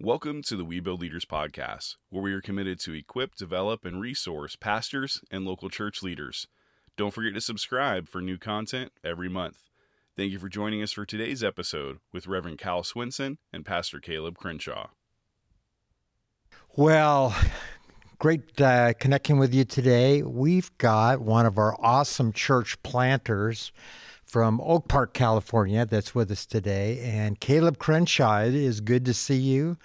Welcome to the We Build Leaders podcast, where we are committed to equip, develop, and resource pastors and local church leaders. Don't forget to subscribe for new content every month. Thank you for joining us for today's episode with Reverend Cal Swenson and Pastor Caleb Crenshaw. Well, great uh, connecting with you today. We've got one of our awesome church planters from Oak Park, California, that's with us today. And Caleb Crenshaw, it is good to see you.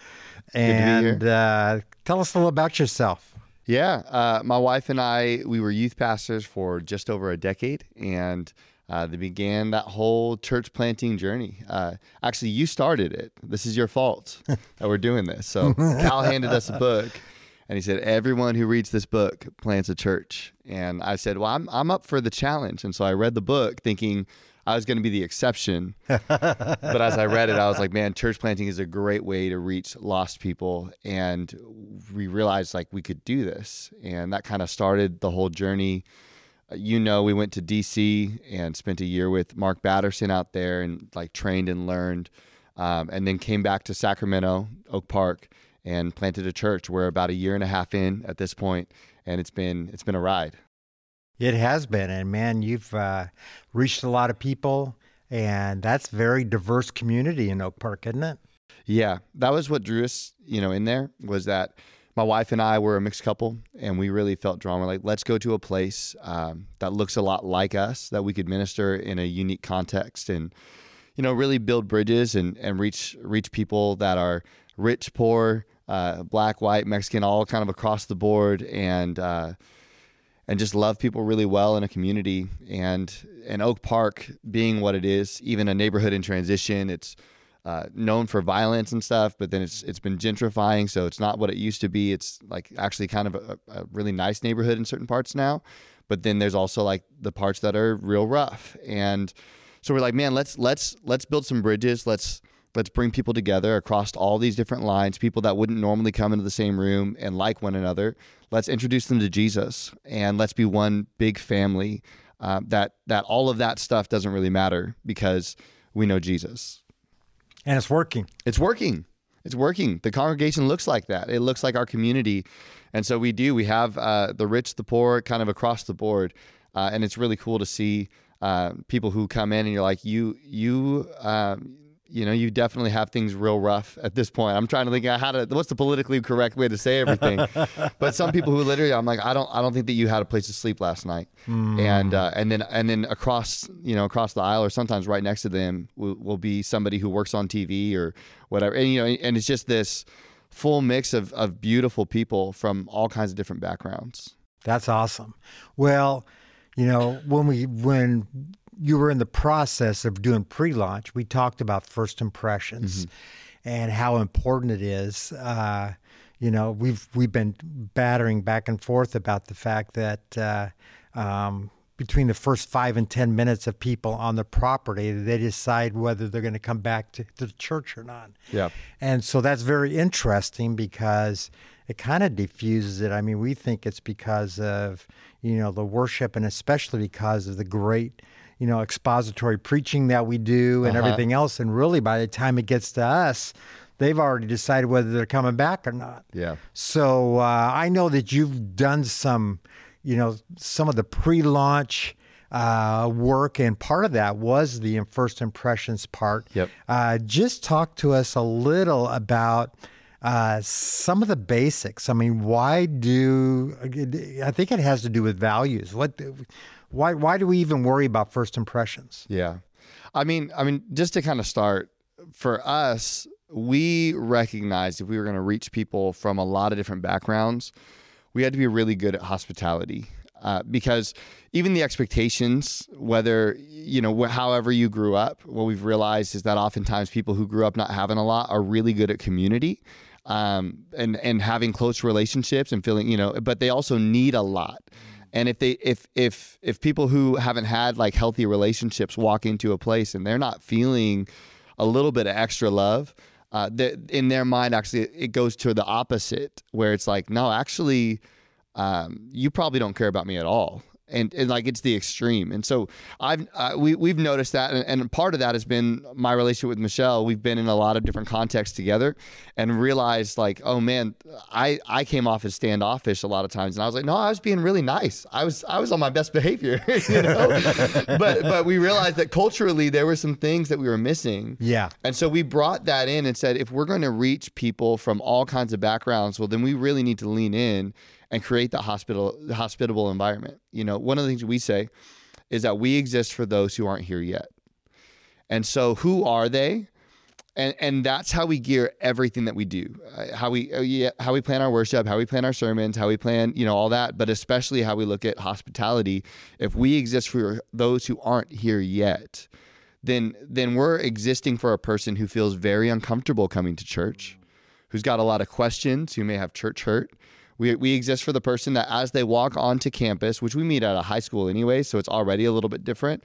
And uh, tell us a little about yourself. Yeah, uh, my wife and I, we were youth pastors for just over a decade, and uh, they began that whole church planting journey. Uh, actually, you started it. This is your fault that we're doing this. So Cal handed us a book, and he said, "Everyone who reads this book plants a church." And I said, "Well, I'm I'm up for the challenge." And so I read the book, thinking I was going to be the exception. but as I read it, I was like, man, church planting is a great way to reach lost people. And we realized like we could do this. And that kind of started the whole journey. You know, we went to DC and spent a year with Mark Batterson out there and like trained and learned. Um, and then came back to Sacramento, Oak Park, and planted a church. We're about a year and a half in at this point, and it's been it's been a ride. It has been, and man, you've uh, reached a lot of people, and that's very diverse community in Oak Park, isn't it? Yeah, that was what drew us, you know, in there was that my wife and I were a mixed couple, and we really felt drawn. We're like, let's go to a place um, that looks a lot like us, that we could minister in a unique context, and you know, really build bridges and and reach reach people that are rich, poor, uh, black, white, Mexican, all kind of across the board, and uh, and just love people really well in a community. And and Oak Park being what it is, even a neighborhood in transition, it's uh, known for violence and stuff, but then it's it's been gentrifying, so it's not what it used to be. It's like actually kind of a, a really nice neighborhood in certain parts now, but then there's also like the parts that are real rough. And so we're like, man, let's let's let's build some bridges. Let's let's bring people together across all these different lines, people that wouldn't normally come into the same room and like one another. Let's introduce them to Jesus and let's be one big family. Uh, that that all of that stuff doesn't really matter because we know Jesus. And it's working. It's working. It's working. The congregation looks like that. It looks like our community, and so we do. We have uh, the rich, the poor, kind of across the board, uh, and it's really cool to see uh, people who come in and you're like, you you um, you know, you definitely have things real rough at this point. I'm trying to think how to what's the politically correct way to say everything. but some people who literally, I'm like, I don't, I don't think that you had a place to sleep last night. Mm. And uh, and then and then across, you know, across the aisle or sometimes right next to them will, will be somebody who works on TV or whatever. And you know, and it's just this full mix of of beautiful people from all kinds of different backgrounds. That's awesome. Well, you know, when we when you were in the process of doing pre-launch, we talked about first impressions mm-hmm. and how important it is. Uh, you know, we've we've been battering back and forth about the fact that uh, um, between the first five and ten minutes of people on the property, they decide whether they're going to come back to, to the church or not. Yeah, and so that's very interesting because it kind of diffuses it. I mean, we think it's because of you know the worship, and especially because of the great you know, expository preaching that we do and uh-huh. everything else. And really, by the time it gets to us, they've already decided whether they're coming back or not. Yeah. So uh, I know that you've done some, you know, some of the pre-launch uh, work, and part of that was the first impressions part. Yep. Uh, just talk to us a little about. Uh, some of the basics. I mean, why do I think it has to do with values? What why why do we even worry about first impressions? Yeah. I mean, I mean, just to kind of start, for us, we recognized if we were going to reach people from a lot of different backgrounds, we had to be really good at hospitality. Uh, because even the expectations, whether you know, wh- however you grew up, what we've realized is that oftentimes people who grew up not having a lot are really good at community, um, and and having close relationships and feeling, you know, but they also need a lot. And if they if if if people who haven't had like healthy relationships walk into a place and they're not feeling a little bit of extra love, uh, in their mind actually it goes to the opposite where it's like no actually um, you probably don't care about me at all and, and like it's the extreme. And so I've uh, we we've noticed that, and, and part of that has been my relationship with Michelle. We've been in a lot of different contexts together, and realized like, oh man, I I came off as standoffish a lot of times, and I was like, no, I was being really nice. I was I was on my best behavior, you know. but but we realized that culturally there were some things that we were missing. Yeah. And so we brought that in and said, if we're going to reach people from all kinds of backgrounds, well, then we really need to lean in and create that hospital hospitable environment. You know, one of the things we say is that we exist for those who aren't here yet. And so who are they? And and that's how we gear everything that we do. Uh, how we yeah, how we plan our worship, how we plan our sermons, how we plan, you know, all that, but especially how we look at hospitality. If we exist for those who aren't here yet, then then we're existing for a person who feels very uncomfortable coming to church, who's got a lot of questions, who may have church hurt, we, we exist for the person that as they walk onto campus, which we meet at a high school anyway, so it's already a little bit different.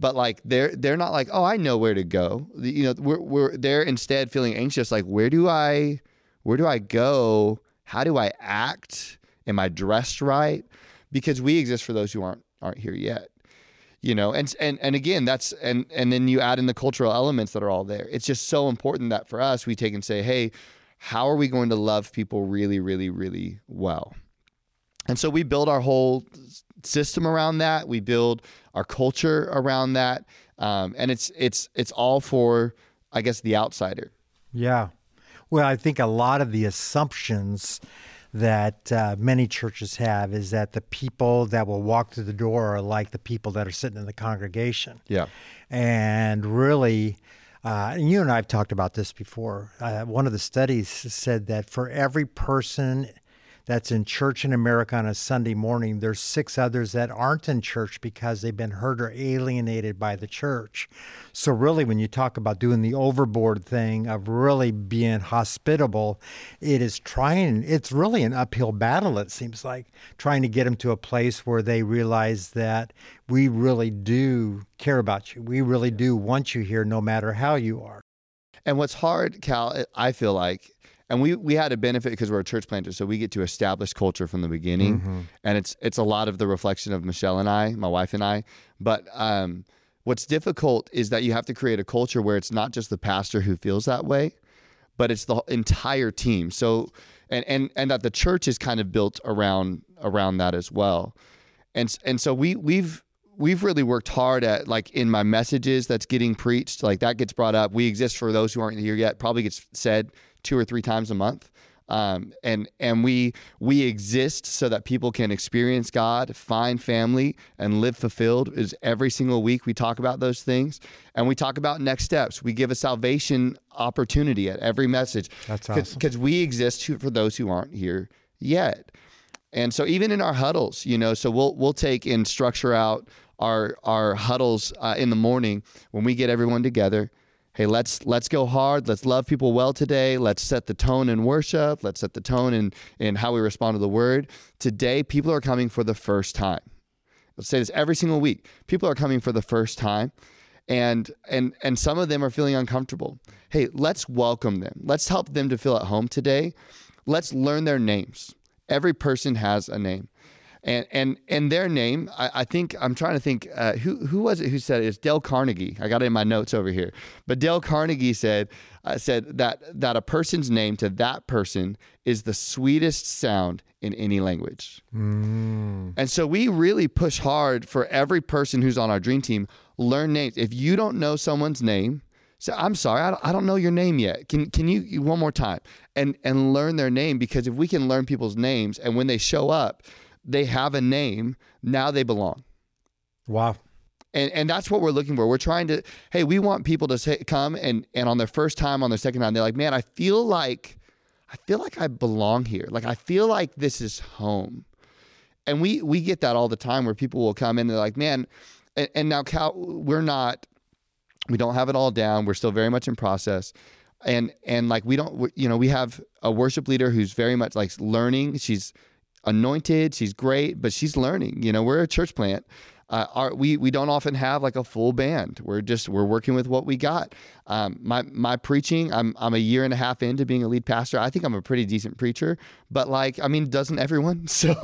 But like they're they're not like, oh, I know where to go. You know, we're we're they're instead feeling anxious, like where do I where do I go? How do I act? Am I dressed right? Because we exist for those who aren't aren't here yet you know and and and again that's and and then you add in the cultural elements that are all there it's just so important that for us we take and say hey how are we going to love people really, really, really well? And so we build our whole system around that. We build our culture around that, um, and it's it's it's all for, I guess, the outsider. Yeah, well, I think a lot of the assumptions that uh, many churches have is that the people that will walk through the door are like the people that are sitting in the congregation. Yeah, and really uh, and you and I have talked about this before. Uh, one of the studies said that for every person that's in church in America on a Sunday morning, there's six others that aren't in church because they've been hurt or alienated by the church. So, really, when you talk about doing the overboard thing of really being hospitable, it is trying, it's really an uphill battle, it seems like, trying to get them to a place where they realize that we really do care about you. We really do want you here no matter how you are. And what's hard, Cal, I feel like, and we we had a benefit because we're a church planter, so we get to establish culture from the beginning, mm-hmm. and it's it's a lot of the reflection of Michelle and I, my wife and I. But um, what's difficult is that you have to create a culture where it's not just the pastor who feels that way, but it's the entire team. So and and and that the church is kind of built around around that as well, and and so we we've we've really worked hard at like in my messages that's getting preached like that gets brought up we exist for those who aren't here yet probably gets said two or three times a month. Um, and and we we exist so that people can experience God, find family, and live fulfilled. Is every single week we talk about those things, and we talk about next steps. We give a salvation opportunity at every message. That's awesome because we exist for those who aren't here yet. And so even in our huddles, you know, so we'll we'll take and structure out our our huddles uh, in the morning when we get everyone together hey let's let's go hard. Let's love people well today. Let's set the tone in worship. Let's set the tone in in how we respond to the word. Today people are coming for the first time. Let's say this every single week. People are coming for the first time and and and some of them are feeling uncomfortable. Hey let's welcome them. Let's help them to feel at home today. Let's learn their names. Every person has a name and and and their name, I, I think I'm trying to think uh, who who was it who said it? It's Dale Carnegie. I got it in my notes over here. But Dale Carnegie said uh, said that that a person's name to that person is the sweetest sound in any language. Mm. And so we really push hard for every person who's on our dream team learn names. If you don't know someone's name, say, I'm sorry, I don't, I don't know your name yet. Can can you one more time and and learn their name because if we can learn people's names and when they show up they have a name, now they belong. Wow. And, and that's what we're looking for. We're trying to, hey, we want people to say, come and, and on their first time, on their second time, they're like, man, I feel like, I feel like I belong here. Like, I feel like this is home. And we, we get that all the time where people will come in and they're like, man, and, and now Cal, we're not, we don't have it all down. We're still very much in process and and like we don't you know we have a worship leader who's very much like learning she's anointed. She's great, but she's learning. You know, we're a church plant. Uh, our, we we don't often have like a full band. We're just we're working with what we got. Um, my my preaching, I'm I'm a year and a half into being a lead pastor. I think I'm a pretty decent preacher, but like I mean, doesn't everyone? So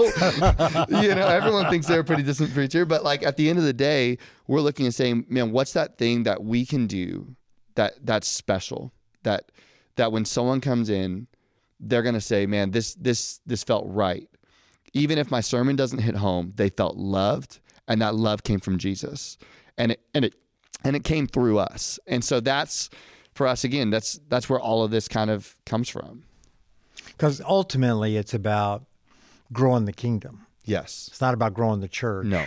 you know, everyone thinks they're a pretty decent preacher, but like at the end of the day, we're looking and saying, man, what's that thing that we can do that that's special that that when someone comes in, they're gonna say, man, this this this felt right. Even if my sermon doesn't hit home, they felt loved and that love came from Jesus, and it and it and it came through us, and so that's for us again. That's that's where all of this kind of comes from. Because ultimately, it's about growing the kingdom. Yes, It's not about growing the church. No.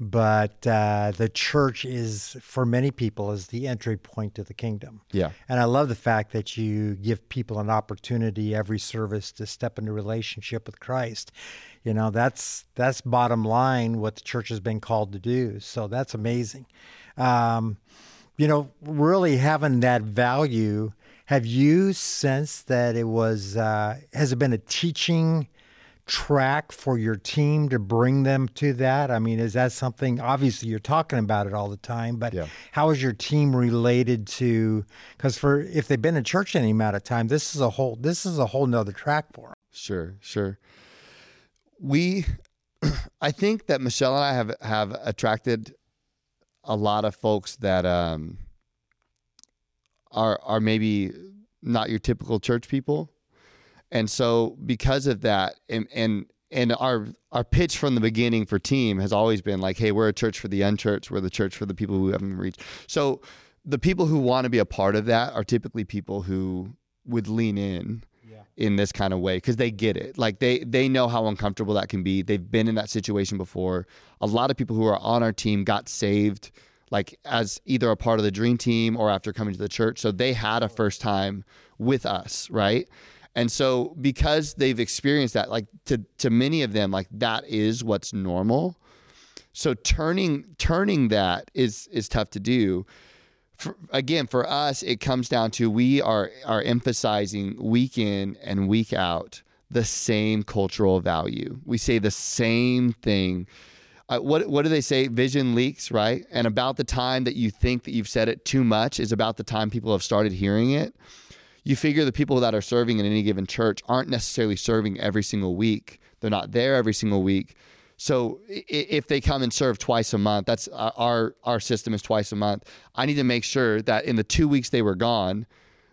But uh, the church is, for many people, is the entry point to the kingdom. Yeah. And I love the fact that you give people an opportunity every service to step into relationship with Christ. You know, that's that's bottom line what the church has been called to do. So that's amazing. Um, you know, really having that value. Have you sensed that it was uh, has it been a teaching track for your team to bring them to that? I mean, is that something? Obviously, you're talking about it all the time, but Yeah. how is your team related to? Because for if they've been in church any amount of time, this is a whole this is a whole nother track for them. Sure, sure. We, I think that Michelle and I have have attracted a lot of folks that um, are are maybe not your typical church people, and so because of that, and and and our our pitch from the beginning for team has always been like, hey, we're a church for the unchurched, we're the church for the people who haven't reached. So the people who want to be a part of that are typically people who would lean in in this kind of way because they get it. Like they they know how uncomfortable that can be. They've been in that situation before. A lot of people who are on our team got saved like as either a part of the dream team or after coming to the church. So they had a first time with us, right? And so because they've experienced that like to to many of them like that is what's normal. So turning turning that is is tough to do for, again, for us, it comes down to we are are emphasizing week in and week out the same cultural value. We say the same thing. Uh, what what do they say? Vision leaks, right? And about the time that you think that you've said it too much is about the time people have started hearing it. You figure the people that are serving in any given church aren't necessarily serving every single week. They're not there every single week. So if they come and serve twice a month, that's uh, our our system is twice a month. I need to make sure that in the two weeks they were gone,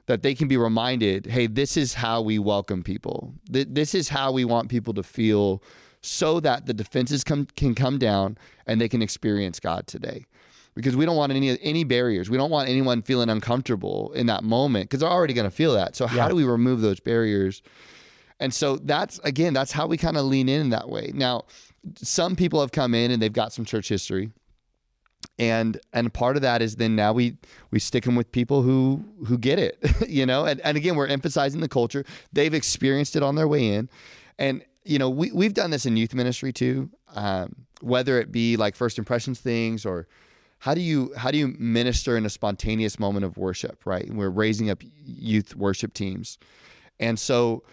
that they can be reminded, hey, this is how we welcome people. This is how we want people to feel, so that the defenses come can come down and they can experience God today. Because we don't want any any barriers. We don't want anyone feeling uncomfortable in that moment because they're already going to feel that. So how do we remove those barriers? And so that's again, that's how we kind of lean in that way. Now, some people have come in and they've got some church history. And and part of that is then now we we stick them with people who who get it, you know. And and again, we're emphasizing the culture. They've experienced it on their way in, and you know we we've done this in youth ministry too. Um, whether it be like first impressions things or how do you how do you minister in a spontaneous moment of worship, right? We're raising up youth worship teams, and so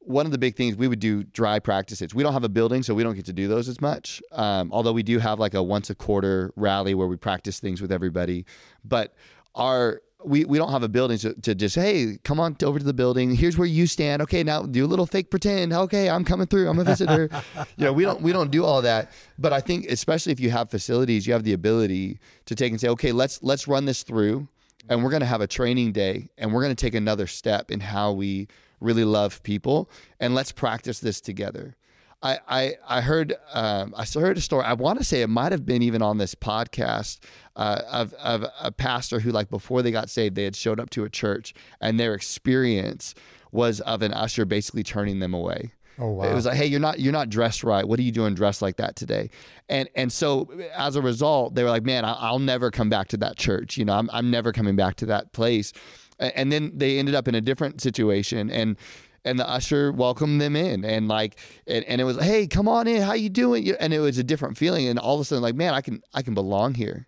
one of the big things we would do dry practices. We don't have a building, so we don't get to do those as much. Um, although we do have like a once a quarter rally where we practice things with everybody, but our we, we don't have a building to, to just hey come on over to the building. Here's where you stand. Okay now do a little fake pretend. Okay i'm coming through. I'm a visitor. You know we don't we don't do all that. But i think especially if you have facilities you have the ability to take and say okay let's let's run this through and we're going to have a training day and we're going to take another step in how we really love people and let's practice this together I, I, I heard um, I heard a story. I want to say it might have been even on this podcast uh, of, of a pastor who, like, before they got saved, they had showed up to a church and their experience was of an usher basically turning them away. Oh wow! It was like, hey, you're not you're not dressed right. What are you doing dressed like that today? And and so as a result, they were like, man, I'll never come back to that church. You know, I'm I'm never coming back to that place. And then they ended up in a different situation and. And the usher welcomed them in, and like, and, and it was, hey, come on in, how you doing? And it was a different feeling, and all of a sudden, like, man, I can, I can belong here.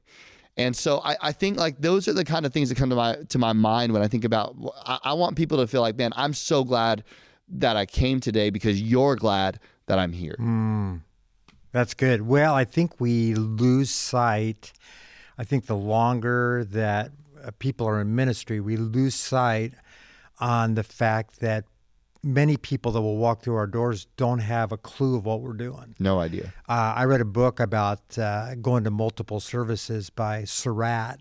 And so I, I think like those are the kind of things that come to my to my mind when I think about I, I want people to feel like, man, I'm so glad that I came today because you're glad that I'm here. That's good. Well, I think we lose sight. I think the longer that uh, people are in ministry, we lose sight on the fact that many people that will walk through our doors don't have a clue of what we're doing. No idea. Uh, I read a book about uh, going to multiple services by Surratt.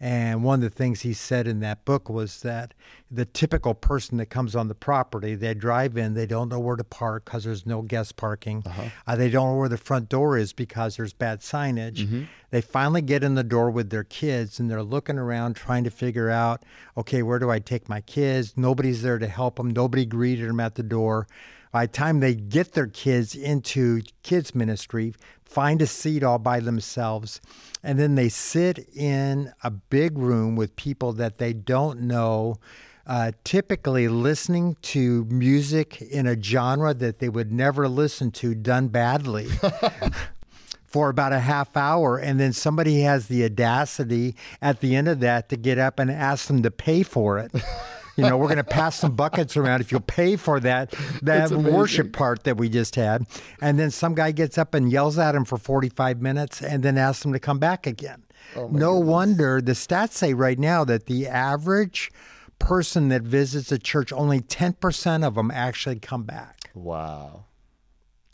And one of the things he said in that book was that the typical person that comes on the property, they drive in, they don't know where to park because there's no guest parking. Uh-huh. Uh, they don't know where the front door is because there's bad signage. Mm-hmm. They finally get in the door with their kids and they're looking around trying to figure out, okay, where do I take my kids? Nobody's there to help them. Nobody greeted them at the door. By the time they get their kids into kids ministry, find a seat all by themselves, and then they sit in a big room with people that they don't know. Uh, typically listening to music in a genre that they would never listen to done badly for about a half hour and then somebody has the audacity at the end of that to get up and ask them to pay for it you know we're going to pass some buckets around. If you'll pay for that that worship part that we just had. And then some guy gets up and yells at him for 45 minutes and then asks him to come back again. Oh no wonder the stats say right now that the average person that visits a church only 10% of them actually come back. Wow.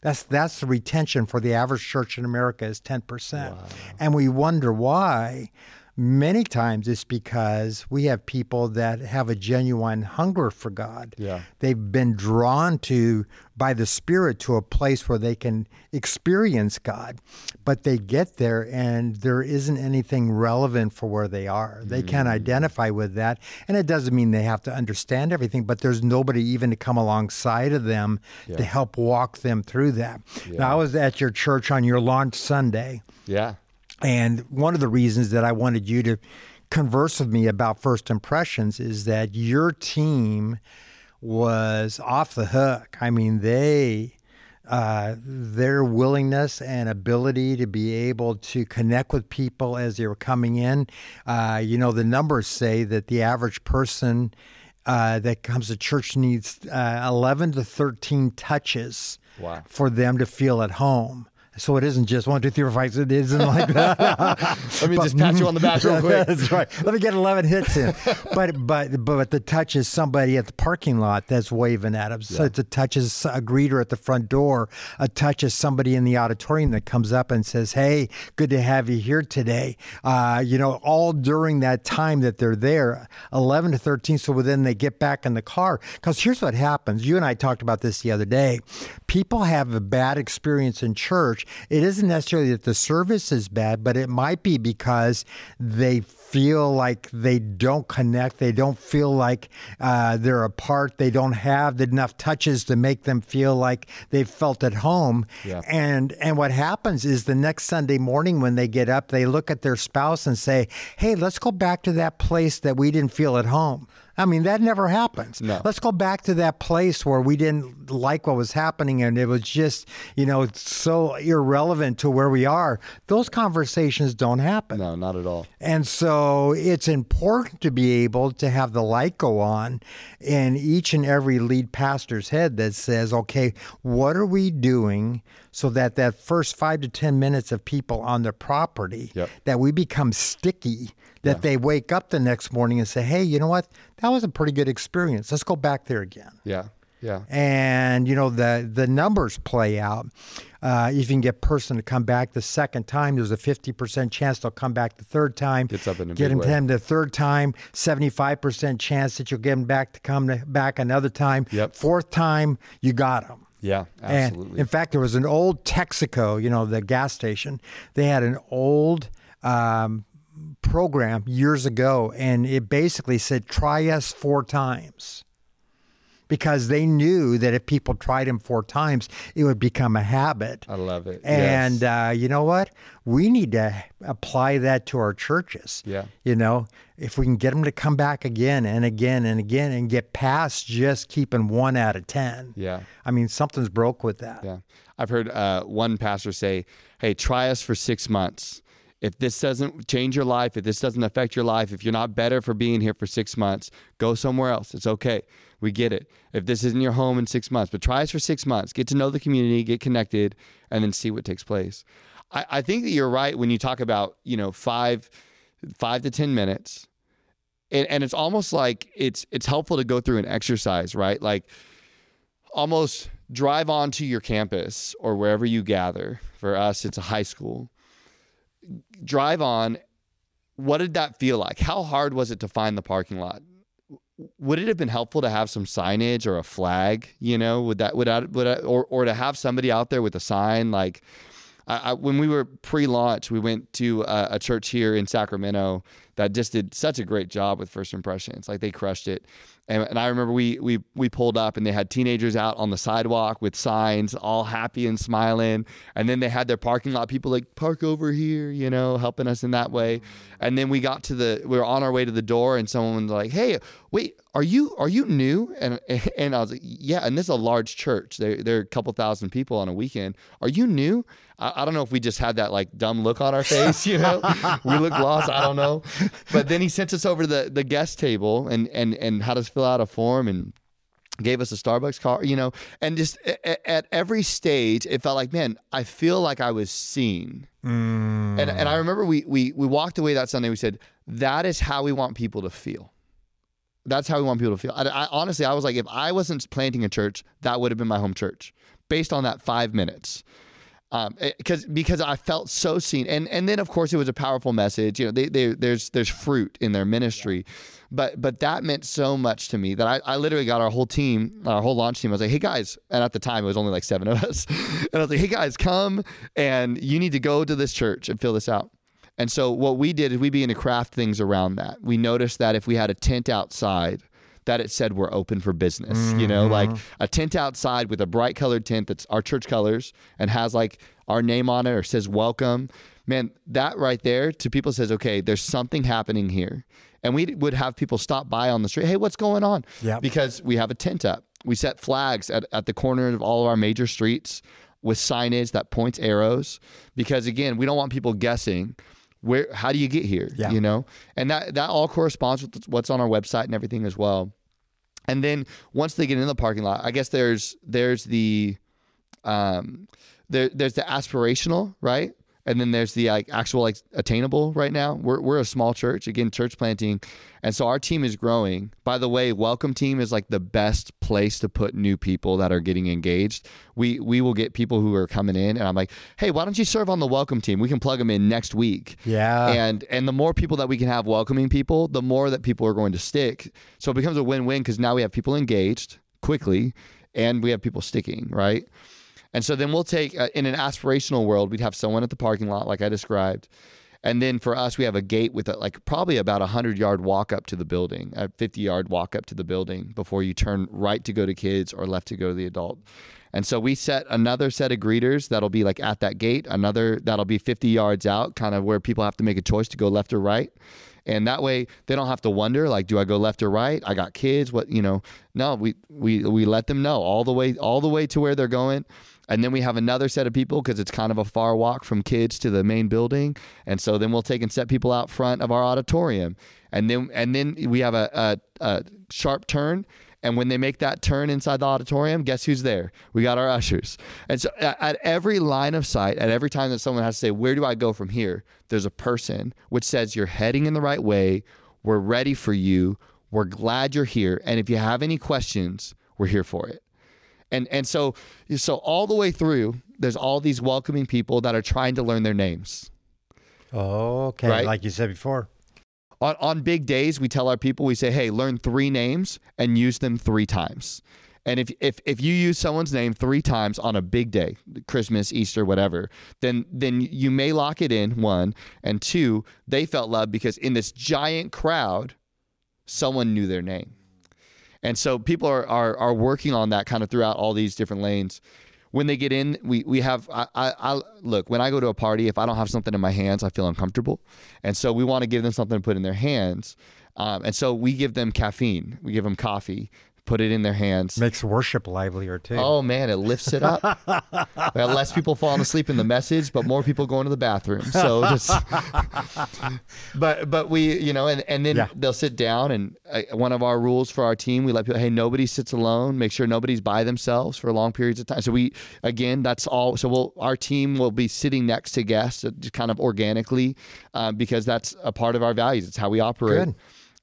that's that's the retention for the average church in America is ten percent, and we wonder why. Many times it's because we have people that have a genuine hunger for God. Yeah. They've been drawn to by the Spirit to a place where they can experience God, but they get there and there isn't anything relevant for where they are. They can't mm. identify with that. And it doesn't mean they have to understand everything, but there's nobody even to come alongside of them to help walk them through that. Now, I was at your church on your launch Sunday. Yeah. And one of the reasons that I wanted you to converse with me about first impressions is that your team was off the hook. I mean, they uh, their willingness and ability to be able to connect with people as they were coming in. Uh, you know, the numbers say that the average person uh, that comes to church needs uh, 11 to 13 touches Wow. for them to feel at home. So it isn't just one, two, three, four, five. It isn't like that. Let me just pat you on the back real quick. That's right. Let me get 11 hits in. But but but the touch is somebody at the parking lot that's waving at him. So it's a touch is a greeter at the front door. A touch is somebody in the auditorium that comes up and says, "Hey, good to have you here today." Uh, you know, all during that time that they're there, 11 to 13. So then they get back in the car. Because here's what happens. You and I talked about this the other day. People have a bad experience in church. It isn't necessarily that the service is bad, but it might be because they feel like they don't connect. They don't feel like uh, they're a part. They don't have enough touches to make them feel like they've felt at home. Yeah. And and what happens is the next Sunday morning when they get up, they look at their spouse and say, "Hey, let's go back to that place that we didn't feel at home." I mean, that never happens. No. Let's go back to that place where we didn't like what was happening and it was just, you know, so irrelevant to where we are. Those conversations don't happen. No, not at all. And so it's important to be able to have the light go on in each and every lead pastor's head that says, okay, what are we doing so that that first five to 10 minutes of people on the property, Yep. that we become sticky, that they wake up the next morning and say, hey, you know what? That was a pretty good experience. Let's go back there again Yeah. Yeah. and you know the the numbers play out. Uh, if you can get person to come back the second time, there's a 50% chance they'll come back the third time. Gets up in a get them the third time, 75% chance that you'll get them back to come to, back another time. Yep. Fourth time, you got them. Yeah. And Absolutely. in fact, there was an old Texaco, you know, the gas station. They had an old um, program years ago, and it basically said, try us four times. Because they knew that if people tried them four times, it would become a habit. I love it. And Yes. uh, you know what? We need to apply that to our churches. Yeah. You know, if we can get them to come back again and again and again and get past just keeping one out of 10. Yeah. I mean, something's broke with that. Yeah. I've heard uh, one pastor say, hey, try us for six months. If this doesn't change your life, if this doesn't affect your life, if you're not better for being here for six months, go somewhere else. It's okay. We get it. If this isn't your home in six months, but try us for six months, get to know the community, get connected, and then see what takes place. I, I think that you're right when you talk about, you know, five five to ten minutes. And, and it's almost like it's it's helpful to go through an exercise, right? Like almost drive onto your campus or wherever you gather. For us, it's a high school drive on, what did that feel like? How hard was it to find the parking lot? Would it have been helpful to have some signage or a flag? You know, would that would that would I, or or to have somebody out there with a sign like I, when we were pre-launch, we went to a, a, church here in Sacramento that just did such a great job with first impressions. Like they crushed it. And, and I remember we we we pulled up and they had teenagers out on the sidewalk with signs, all happy and smiling. And then they had their parking lot people like park over here, you know, helping us in that way. And then we got to the we were on our way to the door and someone was like, "Hey, wait, are you are you new?" And and I was like, "Yeah." And this is a large church. There there are a couple thousand people on a weekend. Are you new? I, I don't know if we just had that like dumb look on our face, you know, we look lost. I don't know. But then he sent us over to the the guest table and and and had us fill out a form and gave us a Starbucks card, you know, and just at, at, every stage, it felt like, man, I feel like I was seen. Mm. And and I remember we we we walked away that Sunday. We said that is how we want people to feel. That's how we want people to feel. I, I honestly, I was like, if I wasn't planting a church, that would have been my home church, based on that five minutes because eh, because I felt so seen, and and then of course it was a powerful message. You know, they, they, there's there's fruit in their ministry, but but that meant so much to me that I, I literally got our whole team, our whole launch team. I was like, hey guys, and at the time it was only like seven of us, and I was like, hey guys, come and you need to go to this church and fill this out. And so what we did is we began to craft things around that. We noticed that if we had a tent outside that it said we're open for business. Mm-hmm. You know, like mm-hmm. a tent outside with a bright colored tent that's our church colors and has like our name on it or says welcome. Man, that right there to people says, okay, there's something happening here. And we would have people stop by on the street. Hey, what's going on? Yeah. Because we have a tent up. We set flags at, at the corner of all of our major streets with signage that points arrows because again we don't want people guessing where how do you get here yeah. you know and that that all corresponds with what's on our website and everything as well and then once they get in the parking lot, I guess there's there's the um there there's the aspirational, right? And then there's the like actual like attainable right now. We're, we're a small church again church planting. And so our team is growing. By the way welcome team is like the best place to put new people that are getting engaged. We we will get people who are coming in and i'm like hey why don't you serve on the welcome team? We can plug them in next week. Yeah. And and the more people that we can have welcoming people the more that people are going to stick. So it becomes a win-win because now we have people engaged quickly and we have people sticking right and so then we'll take, uh, in an aspirational world, we'd have someone at the parking lot, like I described. And then for us, we have a gate with a, like probably about a 100 yard walk up to the building, a 50 yard walk up to the building before you turn right to go to kids or left to go to the adult. And so we set another set of greeters that'll be like at that gate, another that'll be 50 yards out, kind of where people have to make a choice to go left or right. And that way they don't have to wonder like do I go left or right? I got kids, what, you know. No, we we we let them know all the way all the way to where they're going and then we have another set of people because it's kind of a far walk from kids to the main building. And so then we'll take and set people out front of our auditorium. And then and then we have a, a, a sharp turn. And when they make that turn inside the auditorium, guess who's there? We got our ushers. And so at every line of sight, at every time that someone has to say, Where do I go from here? There's a person which says, You're heading in the right way. We're ready for you. We're glad you're here. And if you have any questions, we're here for it. And and so so all the way through, there's all these welcoming people that are trying to learn their names. Oh, okay. Right? Like you said before. On on big days, we tell our people, we say, hey, learn three names and use them three times. And if, if if you use someone's name three times on a big day, Christmas, Easter, whatever, then then you may lock it in one and two. They felt loved because in this giant crowd, someone knew their name. And so people are, are, are working on that kind of throughout all these different lanes. When they get in, we, we have, I, I, I, look, when I go to a party, if I don't have something in my hands, I feel uncomfortable. And so we want to give them something to put in their hands. Um, and so we give them caffeine, we give them coffee, put it in their hands. Makes worship livelier too. Oh man, it lifts it up. less people falling asleep in the message, but more people going to the bathroom. So just, but but we you know, and and then Yeah. they'll sit down and uh, one of our rules for our team, we let people, hey, nobody sits alone. Make sure nobody's by themselves for long periods of time. So we again, that's all. So we'll our team will be sitting next to guests, uh, just kind of organically, uh, because that's a part of our values. It's how we operate. Good.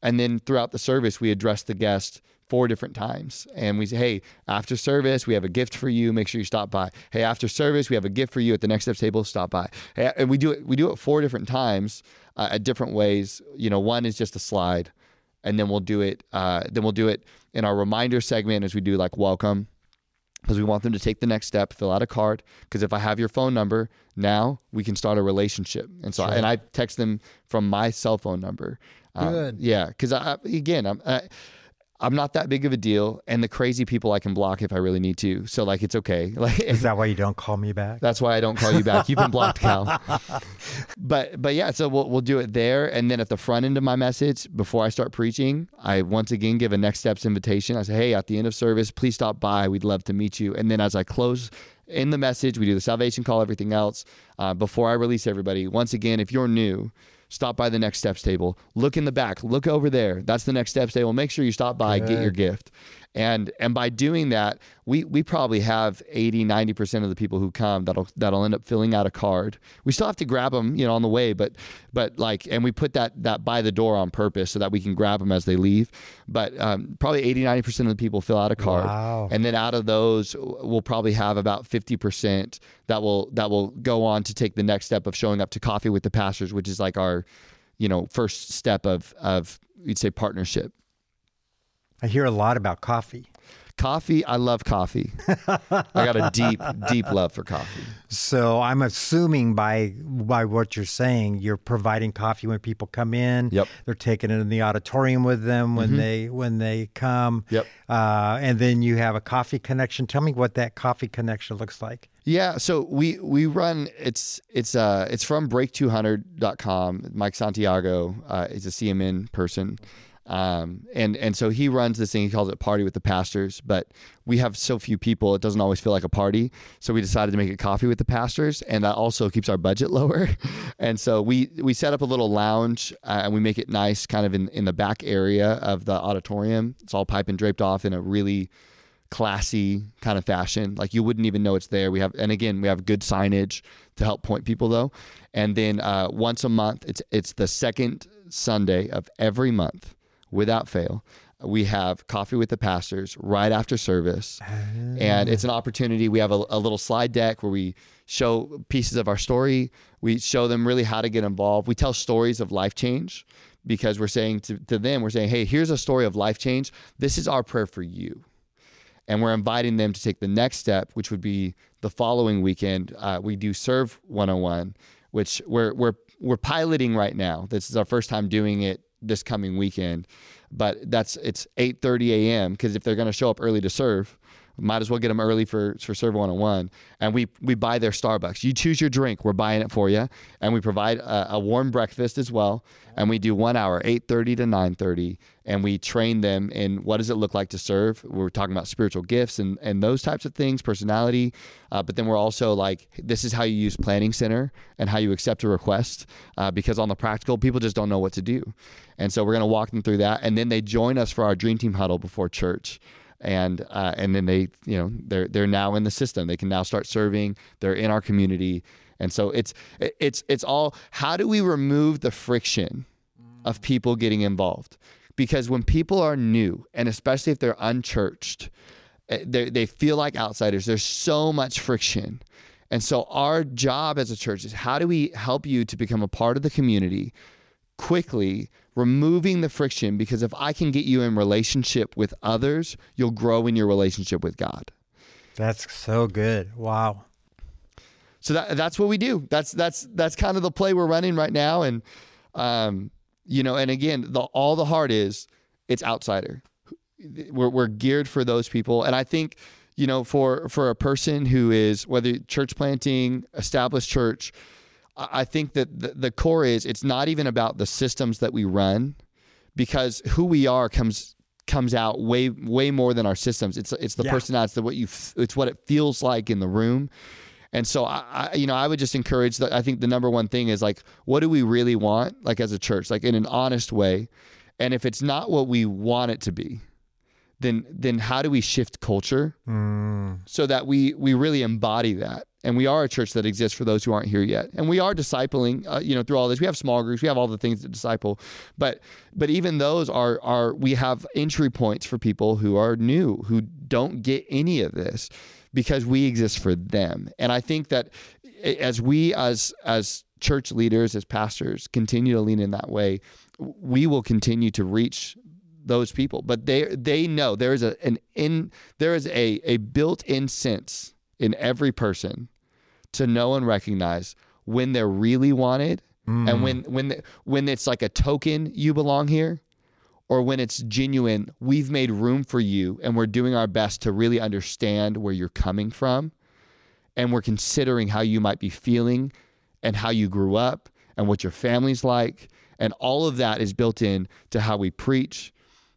And then throughout the service, we address the guest four different times. And we say, hey, after service, we have a gift for you. Make sure you stop by. Hey, after service, we have a gift for you at the next steps table. Stop by. Hey, and we do it. We do it four different times uh, at different ways. You know, one is just a slide, and then we'll do it. Uh, then we'll do it in our reminder segment as we do like welcome because we want them to take the next step, fill out a card. Because if I have your phone number, now we can start a relationship. And so, and I text them from my cell phone number. Uh, Good. yeah, because I, again, I'm. I, I'm not that big of a deal, and the crazy people I can block if I really need to. So like, it's okay. Like, Is that why you don't call me back? that's why I don't call you back. You've been blocked, Cal. but but yeah, so we'll we'll do it there, and then at the front end of my message before I start preaching, I once again give a next steps invitation. I say, hey, at the end of service, please stop by. We'd love to meet you. And then as I close in the message, we do the salvation call, everything else. Uh, before I release everybody, once again, if you're new. Stop by the next steps table. Look in the back. Look over there. That's the next steps table. Make sure you stop by, get your gift. And and by doing that, we we probably have 80, 90% of the people who come that'll that'll end up filling out a card. We still have to grab them, you know, on the way, but but like and we put that that by the door on purpose so that we can grab them as they leave. But um, probably 80, 90% of the people fill out a card. Wow. And then out of those, we'll probably have about 50% that will that will go on to take the next step of showing up to coffee with the pastors, which is like our, you know, first step of of you'd say partnership. I hear a lot about coffee. Coffee, I love coffee. I got a deep, deep love for coffee. So I'm assuming by by what you're saying, you're providing coffee when people come in. Yep. They're taking it in the auditorium with them when they when they come. Yep. Uh, and then you have a coffee connection. Tell me what that coffee connection looks like. Yeah, so we we run it's it's uh it's from break200.com. Mike Santiago uh, is a CMN person. Um, and and so he runs this thing. He calls it "Party with the Pastors," but we have so few people, it doesn't always feel like a party. So we decided to make it "Coffee with the Pastors," and that also keeps our budget lower. and so we we set up a little lounge uh, and we make it nice, kind of in in the back area of the auditorium. It's all pipe and draped off in a really classy kind of fashion. Like you wouldn't even know it's there. We have, and again, we have good signage to help point people though. And then uh, once a month, it's it's the second Sunday of every month, without fail. We have coffee with the pastors right after service, and it's an opportunity. We have a, a little slide deck where we show pieces of our story. We show them really how to get involved. We tell stories of life change because we're saying to, to them, we're saying, hey, here's a story of life change. This is our prayer for you and we're inviting them to take the next step, which would be the following weekend. Uh, we do Serve 101, which we're we're we're piloting right now. This is our first time doing it this coming weekend, but that's it's 8:30 a.m. because if they're going to show up early to serve, might as well get them early for for Serve 101. And we we buy their Starbucks. You choose your drink, we're buying it for you, and we provide a, a warm breakfast as well. And we do one hour, 8:30 to 9:30, and we train them in what does it look like to serve. We're talking about spiritual gifts and and those types of things, personality. Uh, but then we're also like, this is how you use Planning Center and how you accept a request, uh, because on the practical, people just don't know what to do. And so we're going to walk them through that, and then they join us for our Dream Team huddle before church and uh, and then they you know they're they're now in the system. They can now start serving. They're in our community, and so it's it's it's all how do we remove the friction of people getting involved? Because when people are new, and especially if they're unchurched, eh, they they feel like outsiders. There's so much friction. And so our job as a church is how do we help you to become a part of the community quickly removing the friction because if I can get you in relationship with others, you'll grow in your relationship with God. That's so good. Wow. So that that's what we do. That's that's that's kind of the play we're running right now and um you know and again the all the heart is it's outsider. We're we're geared for those people and I think you know for for a person who is whether church planting, established church, I think that the, the core is it's not even about the systems that we run because who we are comes comes out way way more than our systems. It's it's the Yeah. personality, it's the, what you f- it's what it feels like in the room. And so I, I you know I would just encourage that I think the number one thing is like what do we really want like as a church like in an honest way. And if it's not what we want it to be, then then how do we shift culture mm. so that we we really embody that and we are a church that exists for those who aren't here yet. And we are discipling uh, you know through all this. We have small groups. We have all the things to disciple. But but even those are are we have entry points for people who are new who don't get any of this because we exist for them. And i think that as we as as church leaders as pastors continue to lean in that way we will continue to reach those people. But they they know there is a an in there is a a built-in sense in every person to know and recognize when they're really wanted and mm. when when when it's like a token you belong here or when it's genuine we've made room for you and we're doing our best to really understand where you're coming from and we're considering how you might be feeling and how you grew up and what your family's like. And all of that is built in to how we preach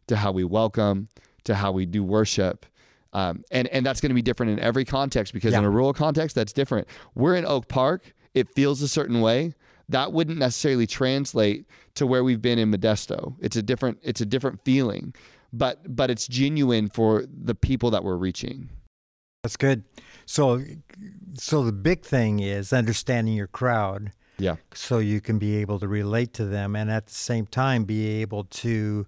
to how we welcome to how we do worship um, and and that's going to be different in every context because in a rural context that's different. We're in oak park it feels a certain way. That wouldn't necessarily translate to where we've been in modesto. It's a different it's a different feeling but but it's genuine for the people that we're reaching. That's good. So, so the big thing is understanding your crowd, yeah so you can be able to relate to them, and at the same time be able to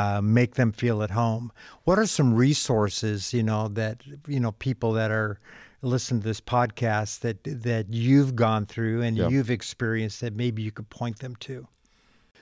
uh, make them feel at home. What are some resources, you know, that you know people that are listening to this podcast that that you've gone through and Yeah. you've experienced that maybe you could point them to?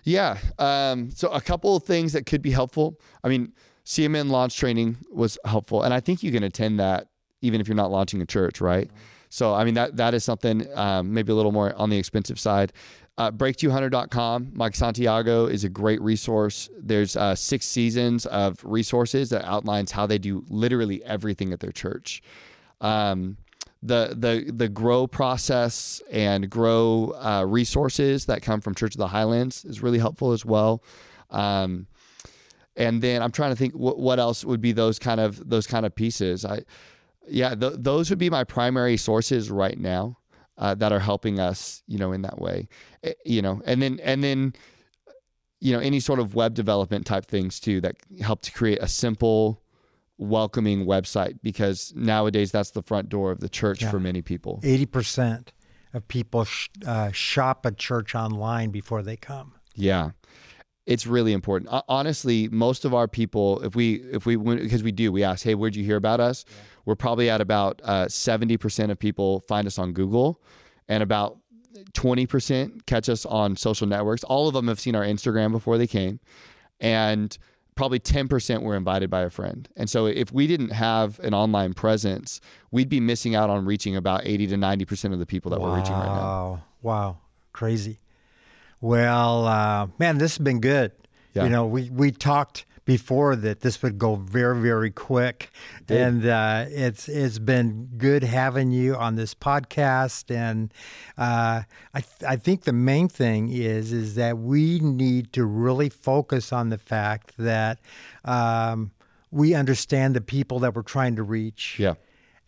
Yeah. Um, so a couple of things that could be helpful. I mean, CMN launch training was helpful, and I think you can attend that even if you're not launching a church, right? So I mean that that is something um, maybe a little more on the expensive side. Uh, Break200.com. Mike Santiago is a great resource. There's uh, six seasons of resources that outlines how they do literally everything at their church. Um, the the the grow process and grow uh, resources that come from Church of the Highlands is really helpful as well. Um, and then I'm trying to think what, what else would be those kind of those kind of pieces. I yeah, th- those would be my primary sources right now uh, that are helping us, you know, in that way. Eh, you know, and then and then you know any sort of web development type things too that help to create a simple welcoming website because nowadays that's the front door of the church Yeah. for many people. Eighty percent of people sh- uh, shop a church online before they come. Yeah. It's really important. Honestly, most of our people, if we, if we, because we do, we ask, hey, where'd you hear about us? We're probably at about uh, 70% of people find us on Google and about 20% catch us on social networks. All of them have seen our Instagram before they came. And probably 10% were invited by a friend. And so if we didn't have an online presence, we'd be missing out on reaching about 80 to 90% of the people that we're reaching right now. Wow. Wow. Crazy. Well, uh, man, this has been good. Yeah. You know, we, we talked before that this would go very, very quick. And uh, it's it's been good having you on this podcast. And uh, I, th- I think the main thing is is that we need to really focus on the fact that um, we understand the people that we're trying to reach Yeah.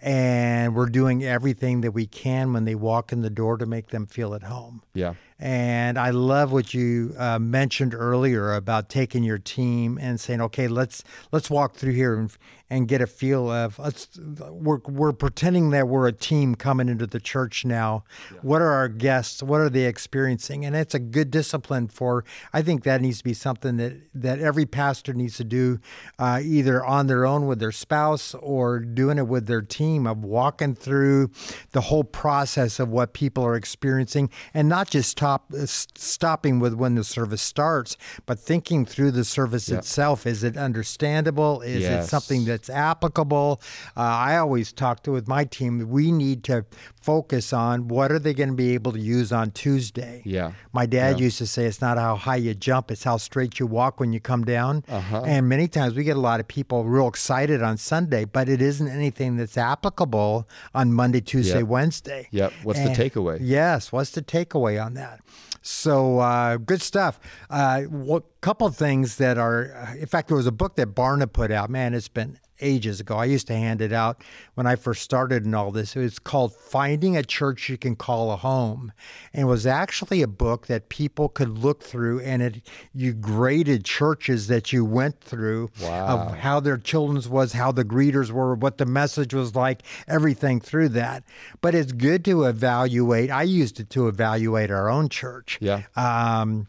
And we're doing everything that we can when they walk in the door to make them feel at home. Yeah. And I love what you uh, mentioned earlier about taking your team and saying, "Okay, let's let's walk through here and and get a feel of let's we're we're pretending that we're a team coming into the church now. What are our guests? What are they experiencing? And it's a good discipline for. I think that needs to be something that that every pastor needs to do, uh, either on their own with their spouse or doing it with their team of walking through the whole process of what people are experiencing and not just stop stopping with when the service starts, but thinking through the service itself. Is it understandable? Is it Yes. something that's applicable? Uh, I always talk to with my team. We need to focus on what are they going to be able to use on Tuesday. Yeah. My dad used to say it's not how high you jump, it's how straight you walk when you come down. Uh-huh. And many times we get a lot of people real excited on Sunday, but it isn't anything that's applicable on Monday, Tuesday, Yep. Wednesday. Yep. What's the takeaway? Yes. What's the takeaway on that? So uh, good stuff. Uh, what couple things that are, in fact, there was a book that Barna put out. Man, it's been ages ago. I used to hand it out when I first started in all this. It was called Finding a Church You Can Call a Home. And it was actually a book that people could look through and it you graded churches that you went through Wow. of how their children's was, how the greeters were, what the message was like, everything through that. But it's good to evaluate. I used it to evaluate our own church. Yeah. Um,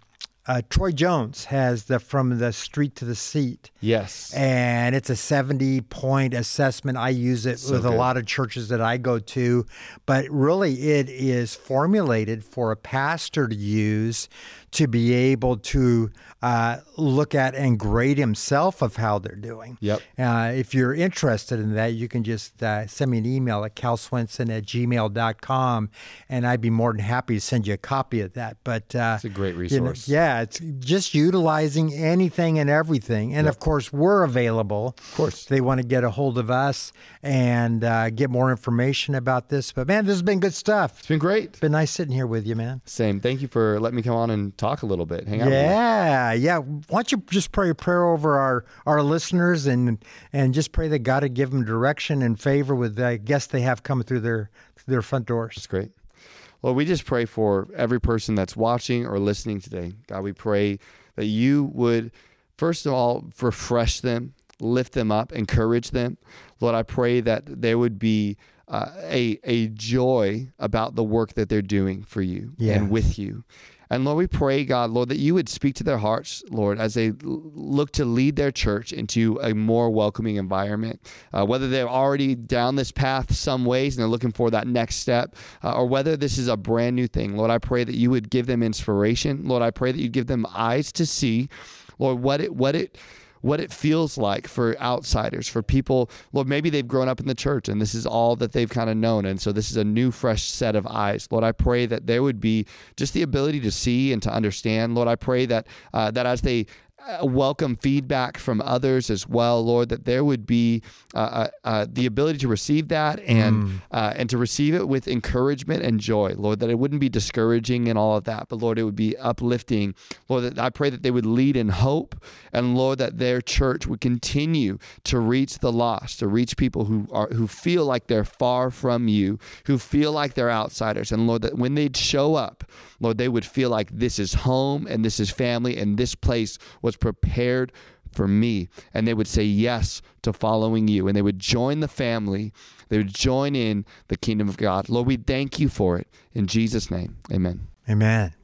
uh, Troy Jones has the From the Street to the Seat Yes. and it's a 70 point assessment. I use it with a lot of churches that I go to, but really it is formulated for a pastor to use to be able to uh, look at and grade himself of how they're doing. Yep. Uh, if you're interested in that, you can just uh, send me an email at calswenson at gmail.com and I'd be more than happy to send you a copy of that. But uh, It's a great you know, resource. Yeah, it's just utilizing anything and everything. And of course, we're available. Of course. They want to get a hold of us and uh, get more information about this. But man, this has been good stuff. It's been great. It's been nice sitting here with you, man. Same. Thank you for letting me come on and talk a little bit. Hang out. Yeah, yeah. Why don't you just pray a prayer over our, our listeners and and just pray that God would give them direction and favor with the guests they have coming through their their front doors. That's great. Lord, we just pray for every person that's watching or listening today. God, we pray that you would, first of all, refresh them, lift them up, encourage them. Lord, I pray that there would be uh, a, a joy about the work that they're doing for you Yeah. and with you. And Lord, we pray, God, Lord, that you would speak to their hearts, Lord, as they look to lead their church into a more welcoming environment. Uh, whether they're already down this path some ways and they're looking for that next step, uh, or whether this is a brand new thing, Lord, I pray that you would give them inspiration. Lord, I pray that you give them eyes to see, Lord, what it what it what it feels like for outsiders, for people, Lord, maybe they've grown up in the church and this is all that they've kind of known. And so this is a new, fresh set of eyes. Lord, I pray that there would be just the ability to see and to understand. Lord, I pray that, uh, that as they uh, welcome feedback from others as well, Lord, that there would be uh, uh, uh, the ability to receive that and uh, and to receive it with encouragement and joy, Lord. That it wouldn't be discouraging and all of that, but Lord, it would be uplifting, Lord. That I pray that they would lead in hope, and Lord, that their church would continue to reach the lost, to reach people who are who feel like they're far from you, who feel like they're outsiders, and Lord, that when they'd show up, Lord, they would feel like this is home and this is family, and this place was prepared for me. And they would say yes to following you. And they would join the family. They would join in the kingdom of God. Lord, we thank you for it. In Jesus' name, amen. Amen.